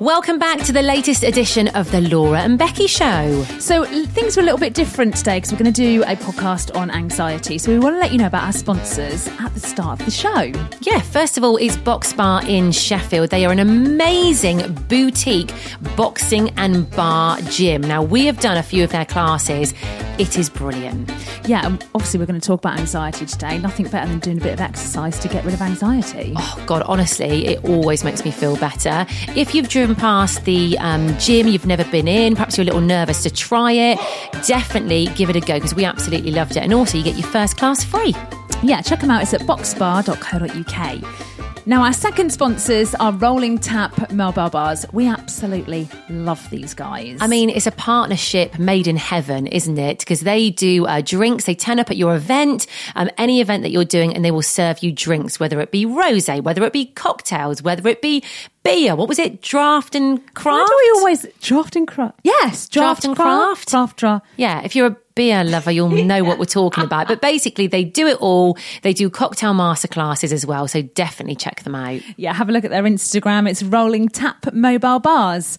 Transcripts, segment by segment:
Welcome back to the latest edition of the Laura and Becky Show. So things were a little bit different today because we're going to do a podcast on anxiety. So we want to let you know about our sponsors at the start of the show. Yeah, first of all, is Box Barre in Sheffield. They are an amazing boutique boxing and bar gym. Now, we have done a few of their classes. It is brilliant. Yeah, and obviously we're going to talk about anxiety today. Nothing better than doing a bit of exercise to get rid of anxiety. Oh, God, honestly, it always makes me feel better. If you've driven past the um, gym you've never been in, perhaps you're a little nervous to try it, definitely give it a go because we absolutely loved it. And also, you get your first class free. Yeah, check them out. It's at boxbarre.co.uk. Now, our second sponsors are Rolling Tap Mobile Bars. We absolutely love these guys. I mean, it's a partnership made in heaven, isn't it? Because they do uh, drinks. They turn up at your event, um, any event that you're doing, and they will serve you drinks, whether it be rosé, whether it be cocktails, whether it be beer. What was it? Draft and craft. Why craft. do we always draft and craft? Yes, draft, Draft and craft? Draft, draft. Yeah, if you're a beer lover, you'll know what we're talking about. But basically, they do it all. They do cocktail masterclasses as well. So definitely check them out. Yeah, have a look at their Instagram. It's Rolling Tap Mobile Bars.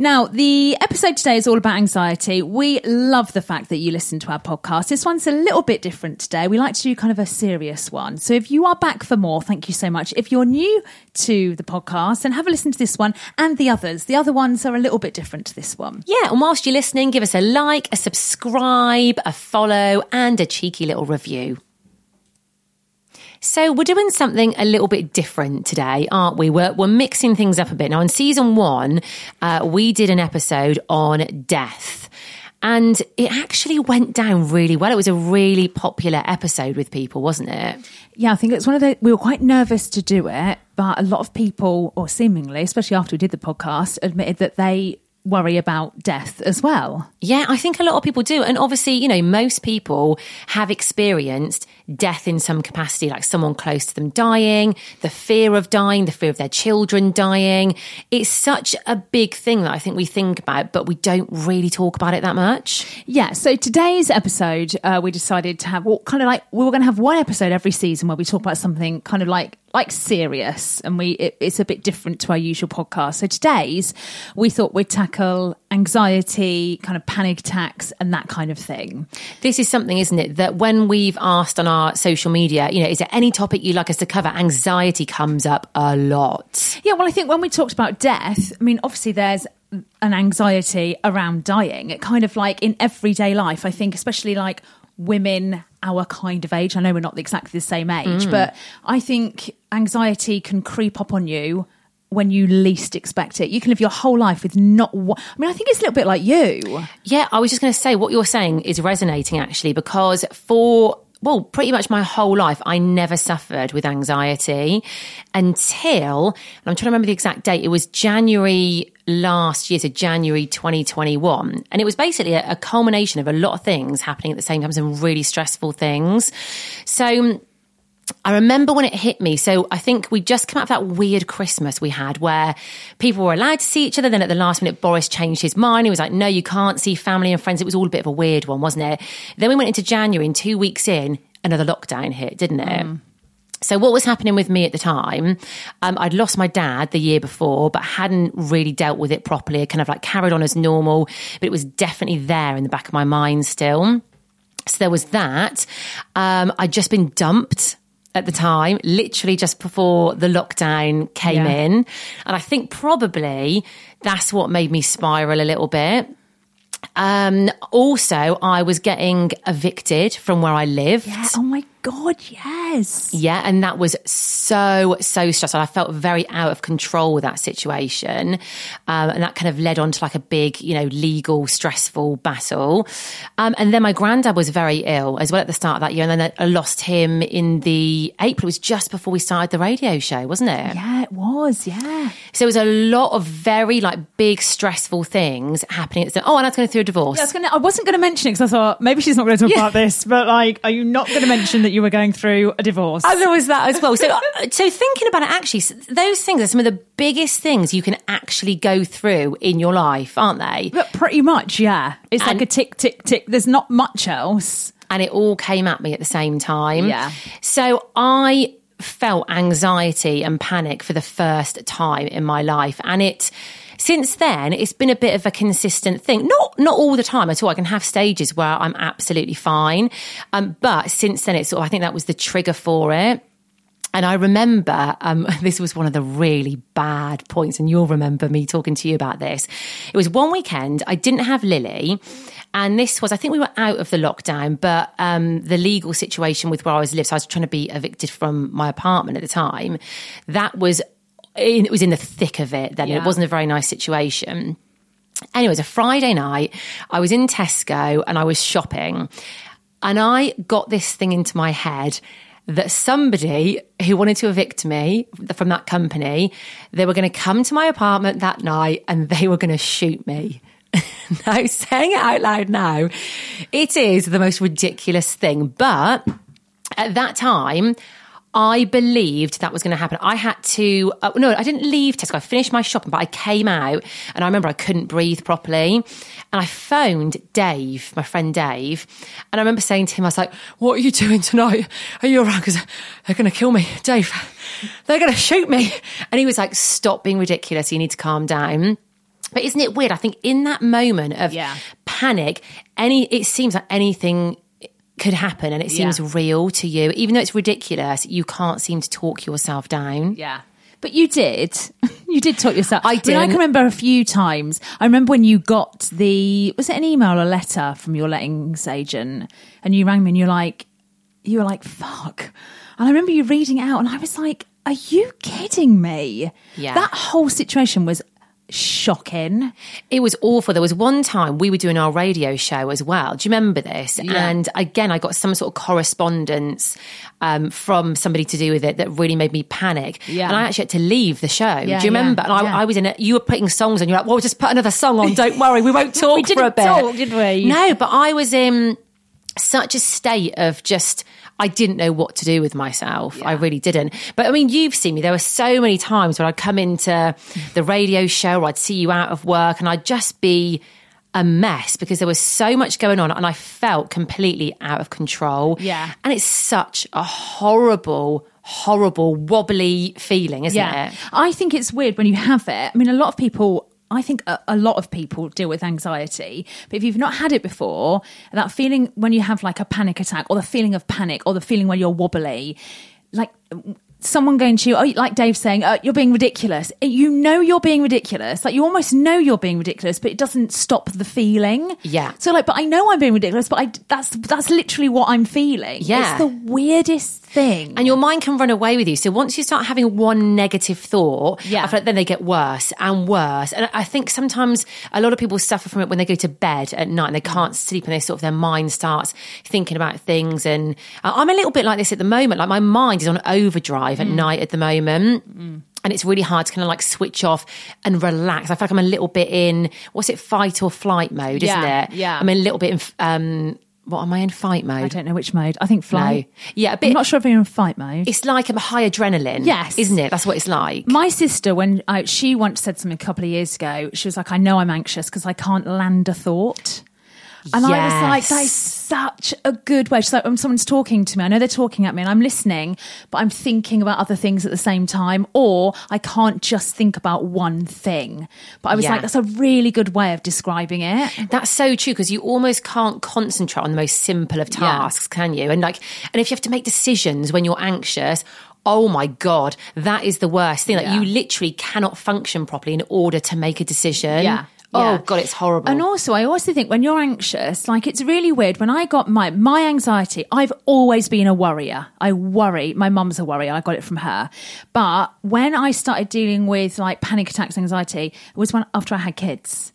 Now, the episode today is all about anxiety. We love the fact that you listen to our podcast. This one's a little bit different today. We like to do kind of a serious one. So if you are back for more, thank you so much. If you're new to the podcast, then have a listen to this one and the others. The other ones are a little bit different to this one. Yeah, and whilst you're listening, give us a like, a subscribe, a follow, and a cheeky little review. So we're doing something a little bit different today, aren't we? We're, we're mixing things up a bit. Now, in season one, uh, we did an episode on death. And it actually went down really well. It was a really popular episode with people, wasn't it? Yeah, I think it's one of the. We were quite nervous to do it, but a lot of people, or seemingly, especially after we did the podcast, admitted that they worry about death as well. Yeah, I think a lot of people do. And obviously, you know, most people have experienced death in some capacity, like someone close to them dying, the fear of dying, the fear of their children dying. It's such a big thing that I think we think about, but we don't really talk about it that much. Yeah, so today's episode, uh, we decided to have well, kind of like we were going to have one episode every season where we talk about something kind of like like serious, and we it, it's a bit different to our usual podcast. So today's we thought we'd tackle anxiety, kind of panic attacks, and that kind of thing. This is something, isn't it, that when we've asked on our social media, you know, is there any topic you'd like us to cover? Anxiety comes up a lot. Yeah, well, I think when we talked about death, I mean, obviously there's an anxiety around dying. It kind of like in everyday life, I think, especially like women our kind of age. I know we're not exactly the same age, mm. but I think anxiety can creep up on you when you least expect it. You can live your whole life with not one. I mean, I think it's a little bit like you. Yeah, I was just going to say what you're saying is resonating actually because for well, pretty much my whole life, I never suffered with anxiety until, and I'm trying to remember the exact date, it was January last year, so January 2021. And it was basically a, a culmination of a lot of things happening at the same time, some really stressful things. So, I remember when it hit me. So I think we just come out of that weird Christmas we had where people were allowed to see each other. Then at the last minute, Boris changed his mind. He was like, no, you can't see family and friends. It was all a bit of a weird one, wasn't it? Then we went into January and two weeks in, another lockdown hit, didn't it? Mm. So what was happening with me at the time? Um, I'd lost my dad the year before, but hadn't really dealt with it properly. Kind of like carried on as normal, but it was definitely there in the back of my mind still. So there was that. Um, I'd just been dumped at the time, literally just before the lockdown came Yeah. in. And I think probably that's what made me spiral a little bit. Um, also, I was getting evicted from where I lived. Yeah. Oh my god, yes. Yeah, and that was so, so stressful. I felt very out of control with that situation. Um, and that kind of led on to like a big, you know, legal, stressful battle. Um, and then my granddad was very ill as well at the start of that year. And then I lost him in the April. It was just before we started the radio show, wasn't it? Yeah, it was. Yeah. So it was a lot of very like big, stressful things happening. The, oh, and I was going through a divorce. Yeah, I, was gonna, I wasn't going to mention it because I thought maybe she's not going to talk about this, but like, are you not going to mention that you were going through a divorce? And there was that as well. So, uh, so thinking about it, actually, those things are some of the biggest things you can actually go through in your life, aren't they? but pretty much, yeah. It's like a tick, tick, tick. There's not much else. And it all came at me at the same time. Yeah. So I felt anxiety and panic for the first time in my life, and it. Since then, it's been a bit of a consistent thing. Not not all the time at all. I can have stages where I'm absolutely fine, um, but since then, it's I think that was the trigger for it. And I remember um, this was one of the really bad points, and you'll remember me talking to you about this. It was one weekend, I didn't have Lily, and this was, I think we were out of the lockdown, but um, the legal situation with where I was lived, so I was trying to be evicted from my apartment at the time, that was, it was in the thick of it then. Yeah. It wasn't a very nice situation. Anyway, it was a Friday night. I was in Tesco and I was shopping. And I got this thing into my head that somebody who wanted to evict me from that company, they were going to come to my apartment that night and they were going to shoot me. now, saying it out loud now, it is the most ridiculous thing. But at that time, I believed that was going to happen. I had to, uh, no, I didn't leave Tesco. I finished my shopping, but I came out and I remember I couldn't breathe properly. And I phoned Dave, my friend Dave, and I remember saying to him, I was like, What are you doing tonight? Are you around? Because they're going to kill me. Dave, they're going to shoot me. And he was like, Stop being ridiculous. You need to calm down. But isn't it weird? I think in that moment of Yeah. panic, any it seems like anything could happen and it seems Yeah. real to you. Even though it's ridiculous, you can't seem to talk yourself down. Yeah. But you did. You did talk yourself. I did. I can remember a few times. I remember when you got the was it an email or letter from your lettings agent, and you rang me and you're like, you were like, "Fuck," and I remember you reading it out, and I was like, "Are you kidding me?" Yeah. That whole situation was shocking. It was awful. There was one time we were doing our radio show as well. Do you remember this? And again, I got some sort of correspondence um, from somebody to do with it that really made me panic. Yeah. And I actually had to leave the show. Yeah, do you remember? yeah, and I, yeah. I was in it. You were putting songs on. You're like, well, just put another song on. Don't worry. We won't talk We for a didn't bit. talk, did we? No, but I was in such a state of just I didn't know what to do with myself. I really didn't. But I mean, you've seen me. There were so many times when I'd come into the radio show or I'd see you out of work and I'd just be a mess because there was so much going on and I felt completely out of control. Yeah. And it's such a horrible, horrible, wobbly feeling, isn't it? I think it's weird when you have it. I mean, a lot of people, I think a, a lot of people deal with anxiety, but if you've not had it before, that feeling when you have like a panic attack or the feeling of panic or the feeling when you're wobbly, like someone going to you, oh, like Dave saying, oh, you're being ridiculous. You know you're being ridiculous. Like you almost know you're being ridiculous, but it doesn't stop the feeling. Yeah. So like, but I know I'm being ridiculous, but I, that's, that's literally what I'm feeling. Yeah. It's the weirdest thing. And your mind can run away with you. So once you start having one negative thought, Yeah. I feel like then they get worse and worse. And I think sometimes a lot of people suffer from it when they go to bed at night and they can't sleep and they sort of their mind starts thinking about things. And I'm a little bit like this at the moment. Like my mind is on overdrive Mm. at night at the moment. And it's really hard to kind of like switch off and relax. I feel like I'm a little bit in, what's it, fight or flight mode, isn't Yeah, it? yeah. I'm a little bit in, um, what am I in fight mode? I don't know which mode. I think flight. No. Yeah, a bit- I'm not sure if you're in fight mode. It's like a high adrenaline. Yes. Isn't it? That's what it's like. My sister, when I, she once said something a couple of years ago, she was like, "I know I'm anxious because I can't land a thought." And I was like, that is such a good way. She's like, when someone's talking to me, I know they're talking at me and I'm listening, but I'm thinking about other things at the same time, or I can't just think about one thing. But I was Yeah. like, that's a really good way of describing it. That's so true because you almost can't concentrate on the most simple of tasks, can you? And like, and if you have to make decisions when you're anxious, oh my god, that is the worst thing. Like, Yeah. you literally cannot function properly in order to make a decision. Yeah. Oh god, it's horrible. And also, I also think when you're anxious, like it's really weird. When I got my my anxiety, I've always been a worrier. I worry. My mum's a worrier. I got it from her. But when I started dealing with like panic attacks, anxiety, it was when after I had kids.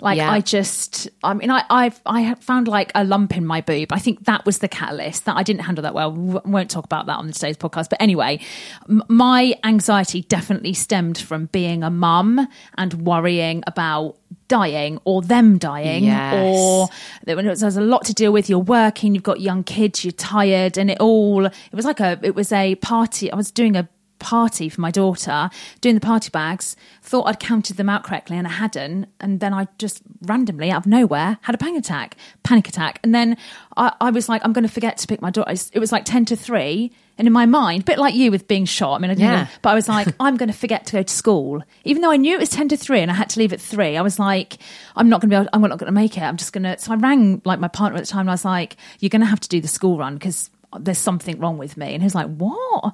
Like Yeah. I just, I mean, I I've I found like a lump in my boob. I think that was the catalyst that I didn't handle that well. We won't talk about that on today's podcast. But anyway, m- my anxiety definitely stemmed from being a mum and worrying about dying or them dying Yes. or that when it was, there's a lot to deal with you're working you've got young kids you're tired and it all it was like a it was a party i was doing a party for my daughter doing the party bags thought i'd counted them out correctly and i hadn't and then i just randomly out of nowhere had a panic attack panic attack and then i, I was like i'm going to forget to pick my daughter it was like 10 to 3 and in my mind a bit like you with being shot i mean i didn't Yeah. know, but I was like, I'm going to forget to go to school. Even though I knew it was 10 to 3 and I had to leave at 3, I was like, I'm not going to be able, I'm not going to make it. I'm just going to. So I rang like my partner at the time and I was like, You're going to have to do the school run because there's something wrong with me. And he was like, What?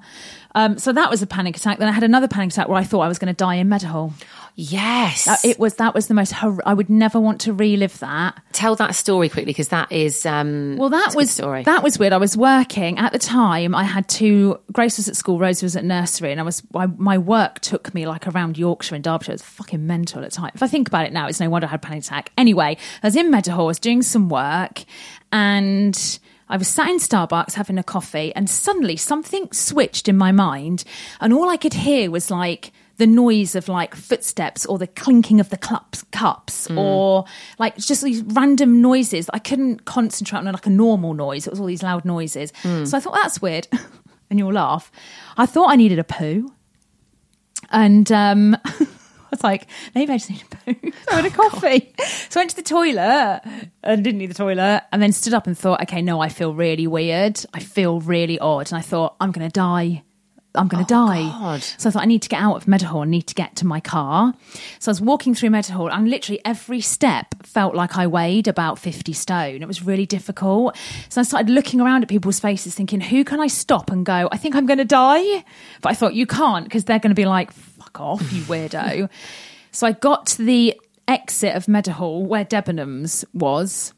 Um, so that was a panic attack. Then I had another panic attack where I thought I was going to die in Meadowhall. yes, That, it was, that was the most, hor- I would never want to relive that. tell that story quickly because that is um. Well, that it's a good was story. that was weird. I was working at the time. I had two. Grace was at school. Rose was at nursery, and I was. I, my work took me like around Yorkshire and Derbyshire. It was fucking mental at the time. If I think about it now, it's no wonder I had a panic attack. Anyway, I was in Meadowhall. I was doing some work, and. I was sat in Starbucks having a coffee, and suddenly something switched in my mind, and all I could hear was like the noise of like footsteps or the clinking of the cups, cups or like just these random noises. I couldn't concentrate on like a normal noise. It was all these loud noises. So I thought that's weird, and you'll laugh. I thought I needed a poo, and um, was like, maybe I just need a poo. I had a oh, coffee. So I went to the toilet and didn't need the toilet, and then stood up and thought, okay, no, I feel really weird. I feel really odd, and I thought I'm going to die. I'm going oh, to die. God. So I thought I need to get out of Meadowhall, I need to get to my car. So I was walking through Meadowhall, and literally every step felt like I weighed about 50 stone. It was really difficult. So I started looking around at people's faces, thinking, who can I stop and go, I think I'm going to die? But I thought, you can't, because they're going to be like, fuck off, you weirdo. so I got to the exit of Meadowhall where Debenhams was,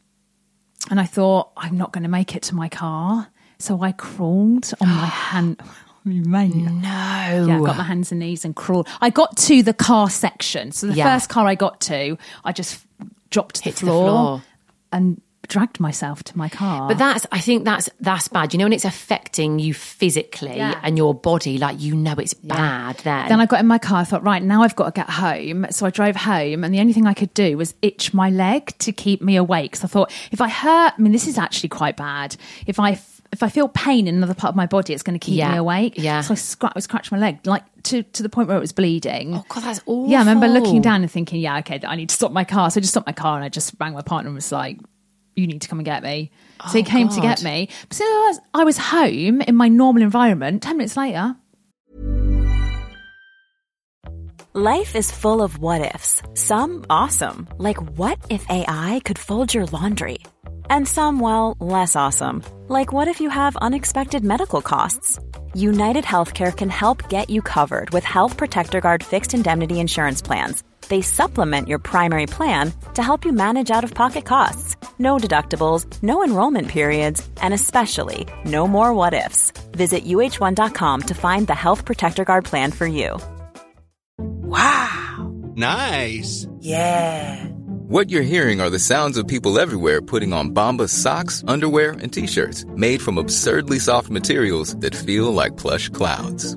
and I thought, I'm not going to make it to my car. So I crawled on my hand. May no. yeah, I got my hands and knees and crawled. I got to the car section. So the Yeah. first car I got to, I just dropped to Hit the to the floor, floor. and dragged myself to my car. But that's, I think that's that's bad. You know, when it's affecting you physically Yeah. and your body, like you know it's bad. Then, then I got in my car. I thought, right now I've got to get home. So I drove home, and the only thing I could do was itch my leg to keep me awake. So I thought, if I hurt, I mean, this is actually quite bad. If I if I feel pain in another part of my body, it's going to keep Yeah, me awake. yeah. So I, scra- I scratched my leg, like to to the point where it was bleeding. oh god, that's awful. Yeah, I remember looking down and thinking, yeah, okay, I need to stop my car. So I just stopped my car and I just rang my partner and was like, you need to come and get me. So he Oh, came to get me. But so I was, I was home in my normal environment. 10 minutes later, Life is full of what ifs. Some awesome, like what if AI could fold your laundry? And some, well, less awesome, like what if you have unexpected medical costs? United Healthcare can help get you covered with Health Protector Guard fixed indemnity insurance plans. They supplement your primary plan to help you manage out of pocket costs. No deductibles, no enrollment periods, and especially no more what ifs. Visit uh1.com to find the Health Protector Guard plan for you. Wow! Nice. Yeah! What you're hearing are the sounds of people everywhere putting on Bombas socks, underwear, and t-shirts made from absurdly soft materials that feel like plush clouds.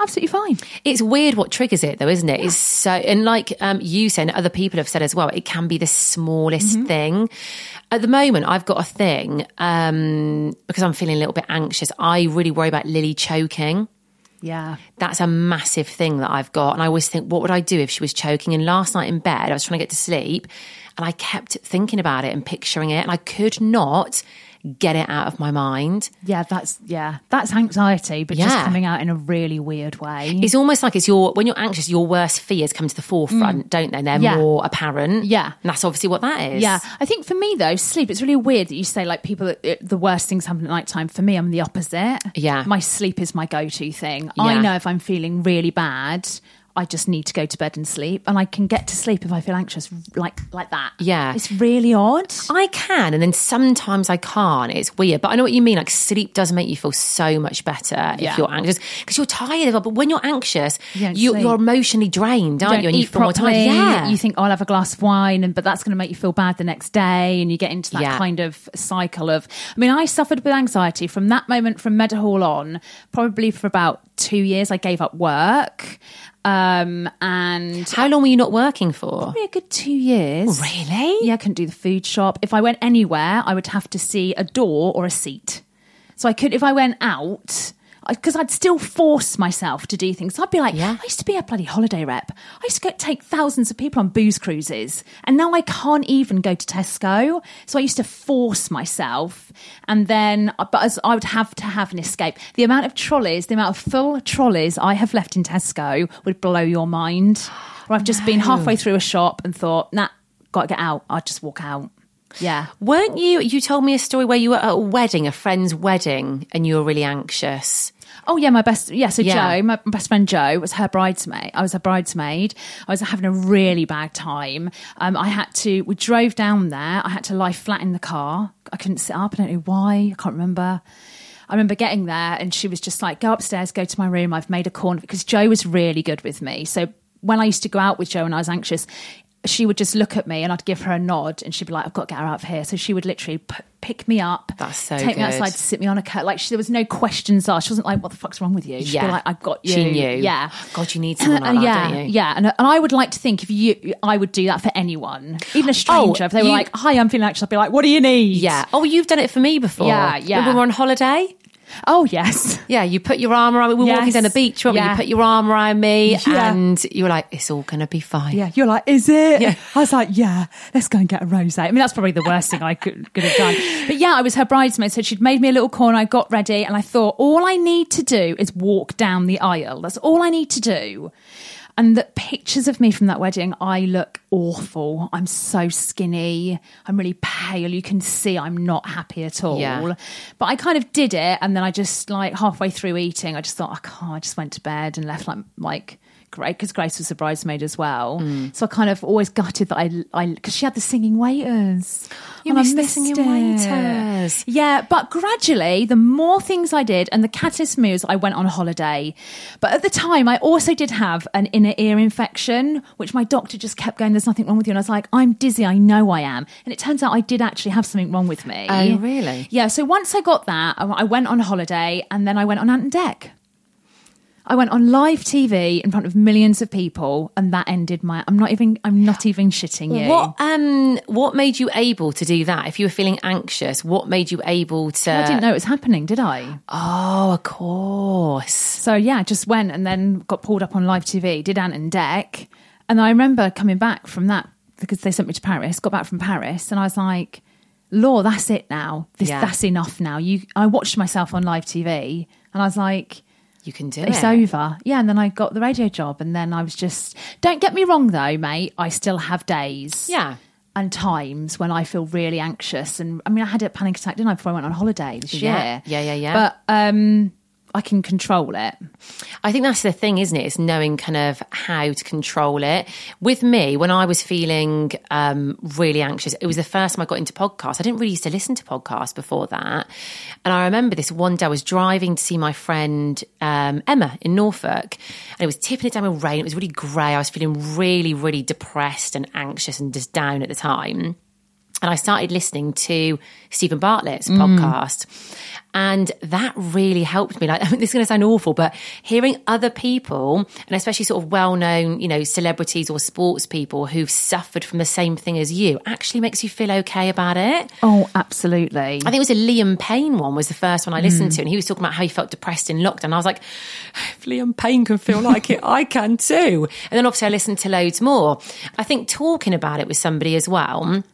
Absolutely fine. It's weird what triggers it, though, isn't it? It's so, and like um, you said, and other people have said as well, it can be the smallest Mm-hmm. thing. At the moment, I've got a thing um, because I'm feeling a little bit anxious. I really worry about Lily choking. Yeah. That's a massive thing that I've got. And I always think, what would I do if she was choking? And last night in bed, I was trying to get to sleep and I kept thinking about it and picturing it. And I could not get it out of my mind. Yeah, that's yeah, that's anxiety, but just coming out in a really weird way. It's almost like it's your, when you're anxious, your worst fears come to the forefront, don't they? They're Mm. Yeah. more apparent. Yeah. And that's obviously what that is. Yeah, I think for me though, sleep. It's really weird that you say like people. It, the worst things happen at night time. For me, I'm the opposite. Yeah. my sleep is my go-to thing. I know if I'm feeling really bad, I just need to go to bed and sleep, and I can get to sleep if I feel anxious, like like that. Yeah. it's really odd. I can, and then sometimes I can't. It's weird, but I know what you mean. Like sleep does make you feel so much better Yeah. if you're anxious because you're tired. Of it. But when you're anxious, you you, you're emotionally drained, aren't don't you? And you feel more properly. tired. Yeah, You think oh, I'll have a glass of wine, and but that's going to make you feel bad the next day, and you get into that Yeah. kind of cycle of. I mean, I suffered with anxiety from that moment from Meadowhall on, probably for about two years. I gave up work, um, and How long were you not working for? probably a good two years. Really? Yeah, I couldn't do the food shop. If I went anywhere, I would have to see a door or a seat. So I could, if I went out, because I'd still force myself to do things. I'd be like, Yeah. I used to be a bloody holiday rep. I used to go take thousands of people on booze cruises, and now I can't even go to Tesco. So I used to force myself, and then, uh, but as I would have to have an escape. The amount of trolleys, the amount of full trolleys I have left in Tesco would blow your mind. Where I've just been halfway through a shop and thought, nah, got to get out. I'll just walk out. Yeah. Weren't you? You told me a story where you were at a wedding, a friend's wedding, and you were really anxious. Oh yeah, my best yeah. So Yeah. Joe, my best friend Joe, was her bridesmaid. I was her bridesmaid. I was having a really bad time. Um, I had to. We drove down there. I had to lie flat in the car. I couldn't sit up. I don't know why. I can't remember. I remember getting there, and she was just like, "Go upstairs, go to my room. I've made a corner." Because Joe was really good with me. So when I used to go out with Joe and I was anxious. She would just look at me and I'd give her a nod and she'd be like, I've got to get her out of here. So she would literally p- pick me up, That's so take me good. outside, sit me on a cut. Like she, there was no questions asked. She wasn't like, "What the fuck's wrong with you?" She'd be Yeah. like, "I've got you." She knew. Yeah. God, you need someone like that, yeah, yeah, and, and I would like to think if you, I would do that for anyone, even a oh, oh, stranger. if they were you- like, "Hi, I'm feeling anxious," I'd be like, "What do you need?" Yeah. Oh, you've done it for me before. Yeah, yeah. When we were on holiday. Oh yes. Yeah, you put your arm around me. We were walking down the beach, weren't we? Yeah. You put your arm around me Yeah. and you were like, it's all going to be fine. Yeah, you're like, is it? Yeah. I was like, yeah, let's go and get a rose. I mean, that's probably the worst thing I could, could have done. But yeah, I was her bridesmaid. So she'd made me a little corner. I got ready and I thought, all I need to do is walk down the aisle. That's all I need to do. And the pictures of me from that wedding, I look awful. I'm so skinny. I'm really pale. You can see I'm not happy at all. Yeah. But I kind of did it. And then I just like halfway through eating, I just thought, oh, I can't. I just went to bed and left like, like, Great, because Grace was a bridesmaid as well. Mm. So I kind of always gutted that I, I, because she had the singing waiters. You missed the singing it. waiters. Yeah, but gradually, the more things I did, and the catus moves, I went on holiday. But at the time, I also did have an inner ear infection, which my doctor just kept going, "There's nothing wrong with you," and I was like, "I'm dizzy. I know I am." And it turns out I did actually have something wrong with me. Oh, really? Yeah. So once I got that, I I went on holiday, and then I went on Ant and Dec. I went on live TV in front of millions of people, and that ended my. I'm not even. I'm not even shitting you. What um what made you able to do that? If you were feeling anxious, what made you able to I didn't know it was happening, did I? Oh, of course. So yeah, just went and then got pulled up on live TV, did Ant and Dec, and I remember coming back from that because they sent me to Paris. Got back from Paris, and I was like, "Law, that's it now. This Yeah. that's enough now." You, I watched myself on live TV, and I was like. You can do It's it. It's over. Yeah, and then I got the radio job, and then I was just. Don't get me wrong, though, mate. I still have days. Yeah. And times when I feel really anxious, and I mean, I had a panic attack, didn't I, before I went on holiday this Yeah. year? Yeah, yeah, yeah. But um, I can control it. I think that's the thing, isn't it? It's knowing kind of how to control it. With me, when I was feeling um, really anxious, it was the first time I got into podcasts. I didn't really used to listen to podcasts before that. And I remember this one day I was driving to see my friend um, Emma in Norfolk, and it was tipping it down with rain. It was really grey. I was feeling really, really depressed and anxious and just down at the time. And I started listening to Steven Bartlett's Mm. podcast. And that really helped me. Like, this is going to sound awful, but hearing other people, and especially sort of well known, you know, celebrities or sports people who've suffered from the same thing as you actually makes you feel okay about it. Oh, absolutely. I think it was a Liam Payne one was the first one I listened to, and he was talking about how he felt depressed in lockdown. I was like, if Liam Payne can feel like it, I can too. And then obviously I listened to loads more. I think talking about it with somebody as well.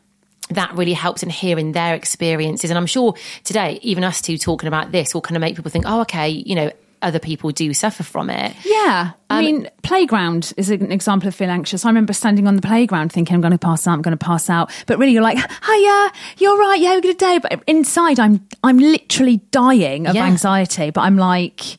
That really helps in hearing their experiences. And I'm sure today, even us two talking about this will kind of make people think, oh, okay, you know, other people do suffer from it. Yeah. I um, mean, playground is an example of feel anxious. I remember standing on the playground thinking, I'm going to pass out, I'm going to pass out. But really, you're like, hiya, you're right, yeah, we're good day. But inside, I'm, I'm literally dying of Yeah. anxiety. But I'm like,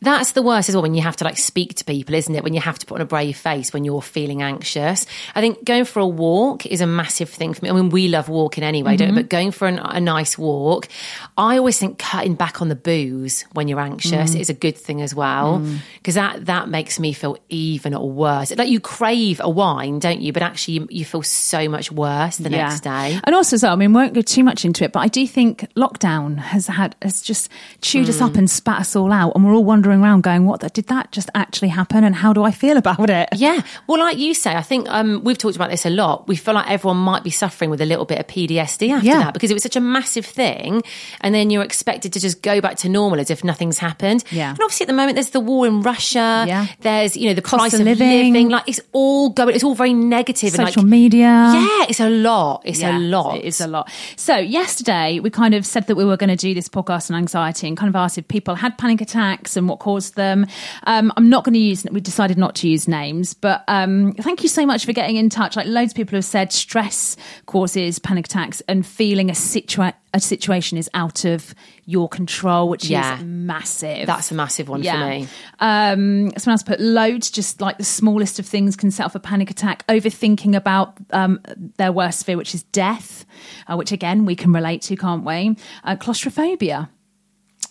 That's the worst as well when you have to like speak to people, isn't it? When you have to put on a brave face when you're feeling anxious. I think going for a walk is a massive thing for me. I mean, we love walking anyway, don't we? Mm-hmm. But going for an, a nice walk, I always think cutting back on the booze when you're anxious mm-hmm. is a good thing as well mm. because that that makes me feel even worse. Like you crave a wine, don't you? But actually, you, you feel so much worse the next day. And also, so I mean, won't go too much into it, but I do think lockdown has had has just chewed us up Hmm. and spat us all out, and we're all wandering around going, "What the- did that just actually happen?" And how do I feel about it? Yeah. Well, like you say, I think um, we've talked about this a lot. We feel like everyone might be suffering with a little bit of PTSD after Yeah. that because it was such a massive thing. And then you're expected to just go back to normal as if nothing's happened. Yeah. And obviously at the moment there's the war in Russia. Yeah. There's, you know, the Cost price of of living. living. Like it's all going, it's all very negative. Social like, media. Yeah, it's a lot. It's Yeah, a lot. It is a lot. So yesterday we kind of said that we were going to do this podcast on anxiety and kind of asked if people had panic attacks and what caused them. Um, I'm not going to use. We decided not to use names, but um, thank you so much for getting in touch. Like loads of people have said, stress causes panic attacks, and feeling a situa- a situation is out of your control, which Yeah. is massive. That's a massive one for me. Um, someone else put loads, just like the smallest of things can set off a panic attack. Overthinking about um, their worst fear, which is death, uh, which again we can relate to, can't we? Uh, claustrophobia.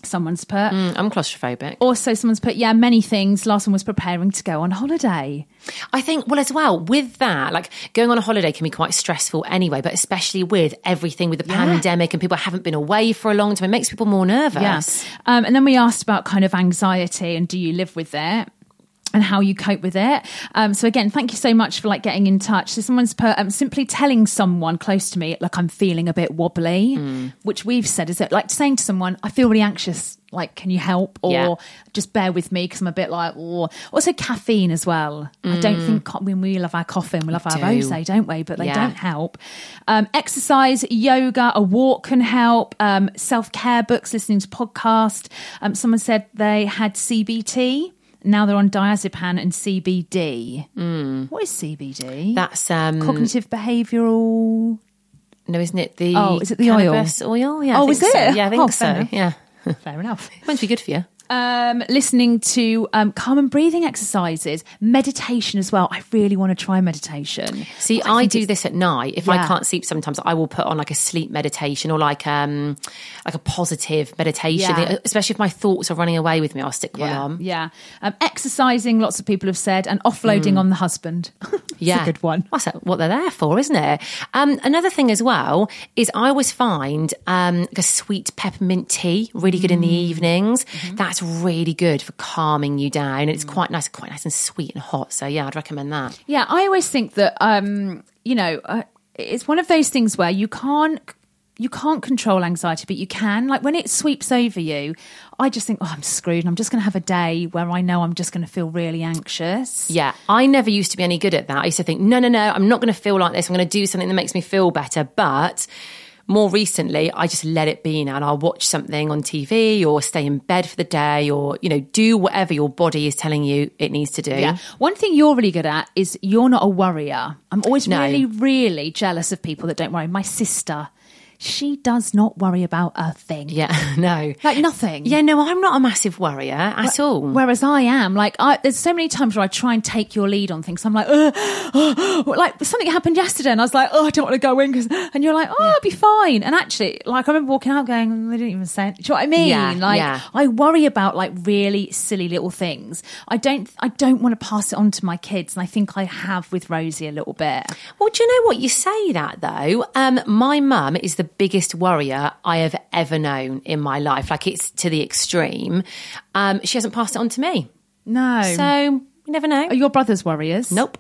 Someone's put. Mm, I'm claustrophobic. Also, someone's put, yeah, many things. Last one was preparing to go on holiday. I think, well, as well, with that, like going on a holiday can be quite stressful anyway, but especially with everything with the pandemic and people haven't been away for a long time, it makes people more nervous. Yes. Um, and then we asked about kind of anxiety and do you live with it? And how you cope with it. Um, so again, thank you so much for like getting in touch. So someone's put um, simply telling someone close to me like I'm feeling a bit wobbly, Mm. which we've said is it like saying to someone I feel really anxious. Like, can you help or Yeah. just bear with me because I'm a bit like. Oh. Also, caffeine as well. I don't think I mean we love our coffee and we love our Mm. do. rosé, don't we? But they Yeah. don't help. Um, exercise, yoga, a walk can help. Um, Self care books, listening to podcast. Um, someone said they had CBT. Now they're on diazepam and CBD. What is CBD? That's um cognitive behavioural. no, isn't it the Oh, is it the oil? oil? Yeah. Oh, is it? so. Yeah, I think Oh, so. Yeah. Fair enough. Might be good for you. Um, listening to um, calm and breathing exercises, meditation as well. I really want to try meditation. See, I I, do this at night. If I can't sleep, sometimes I will put on like a sleep meditation or like um like a positive meditation. Yeah. Especially if my thoughts are running away with me, I'll stick one on. Yeah. Um, exercising, lots of people have said, and offloading on the husband. Yeah, a good one. That's what they're there for, isn't it? Um, another thing as well is I always find um, like a sweet peppermint tea really good in Mm. the evenings. Mm-hmm. That's really good for calming you down, and it's quite nice, quite nice and sweet and hot. So yeah, I'd recommend that. Yeah, I always think that um, you know uh, it's one of those things where you can't you can't control anxiety, but you can. Like when it sweeps over you, I just think, oh, I'm screwed. and I'm just going to have a day where I know I'm just going to feel really anxious. Yeah, I never used to be any good at that. I used to think, no, no, no, I'm not going to feel like this. I'm going to do something that makes me feel better. But more recently, I just let it be now. And I'll watch something on TV or stay in bed for the day or, you know, do whatever your body is telling you it needs to do. Yeah. One thing you're really good at is you're not a worrier. I'm always No. really, really jealous of people that don't worry. My sister she does not worry about a thing. Yeah, no. Like nothing. Yeah, no, I'm not a massive worrier at all. Whereas I am, like, I, there's so many times where I try and take your lead on things. I'm like, uh, uh, like something happened yesterday, and I was like, oh, I don't want to go in, cause, and you're like, oh, I'll be fine. And actually, like, I remember walking out going, "Mm, they didn't even say. it." Do you know what I mean? Yeah, like, yeah. I worry about like really silly little things. I don't, I don't want to pass it on to my kids, and I think I have with Rosie a little bit. Well, do you know what? You say that though. Um, my mum is the biggest worrier I have ever known in my life. Like it's to the extreme. Um, she hasn't passed it on to me. No. So you never know. Are your brothers worriers? Nope.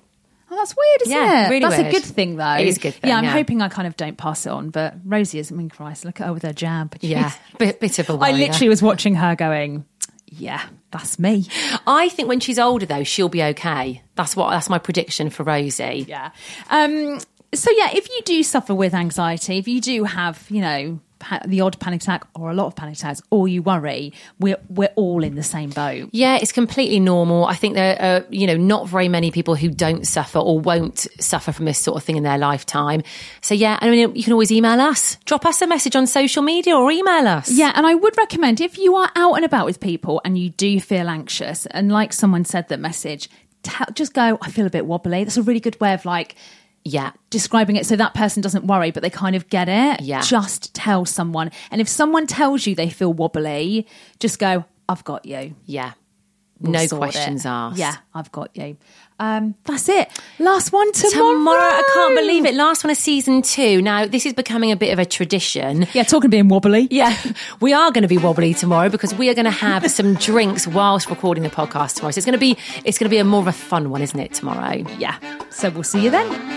Oh, that's weird, isn't Yeah, it? really that's weird. a good thing, though. It is a good thing, Yeah, I'm yeah. hoping I kind of don't pass it on, but Rosie is. I mean, Christ, look at her with her jab. Yeah, bit, bit of a worrier. I literally was watching her going, yeah, that's me. I think when she's older though, she'll be okay. That's what. That's my prediction for Rosie. Yeah. Um, so, yeah, if you do suffer with anxiety, if you do have, you know, the odd panic attack or a lot of panic attacks, or you worry, we're, we're all in the same boat. Yeah, it's completely normal. I think there are, you know, not very many people who don't suffer or won't suffer from this sort of thing in their lifetime. So yeah, I mean, you can always email us, drop us a message on social media or email us. Yeah, and I would recommend if you are out and about with people and you do feel anxious, and like someone said that message, just go, I feel a bit wobbly. That's a really good way of like Yeah. describing it so that person doesn't worry, but they kind of get it. Yeah. Just tell someone. And if someone tells you they feel wobbly, just go, I've got you. Yeah. We'll no questions it. asked. Yeah, I've got you. Um, that's it. Last one tomorrow. Tomorrow, I can't believe it. Last one of season two. Now, this is becoming a bit of a tradition. Yeah, talking being wobbly. Yeah, we are going to be wobbly tomorrow because we are going to have some drinks whilst recording the podcast tomorrow. So it's going to be it's going to be a more of a fun one, isn't it? Tomorrow. Yeah. So we'll see you then.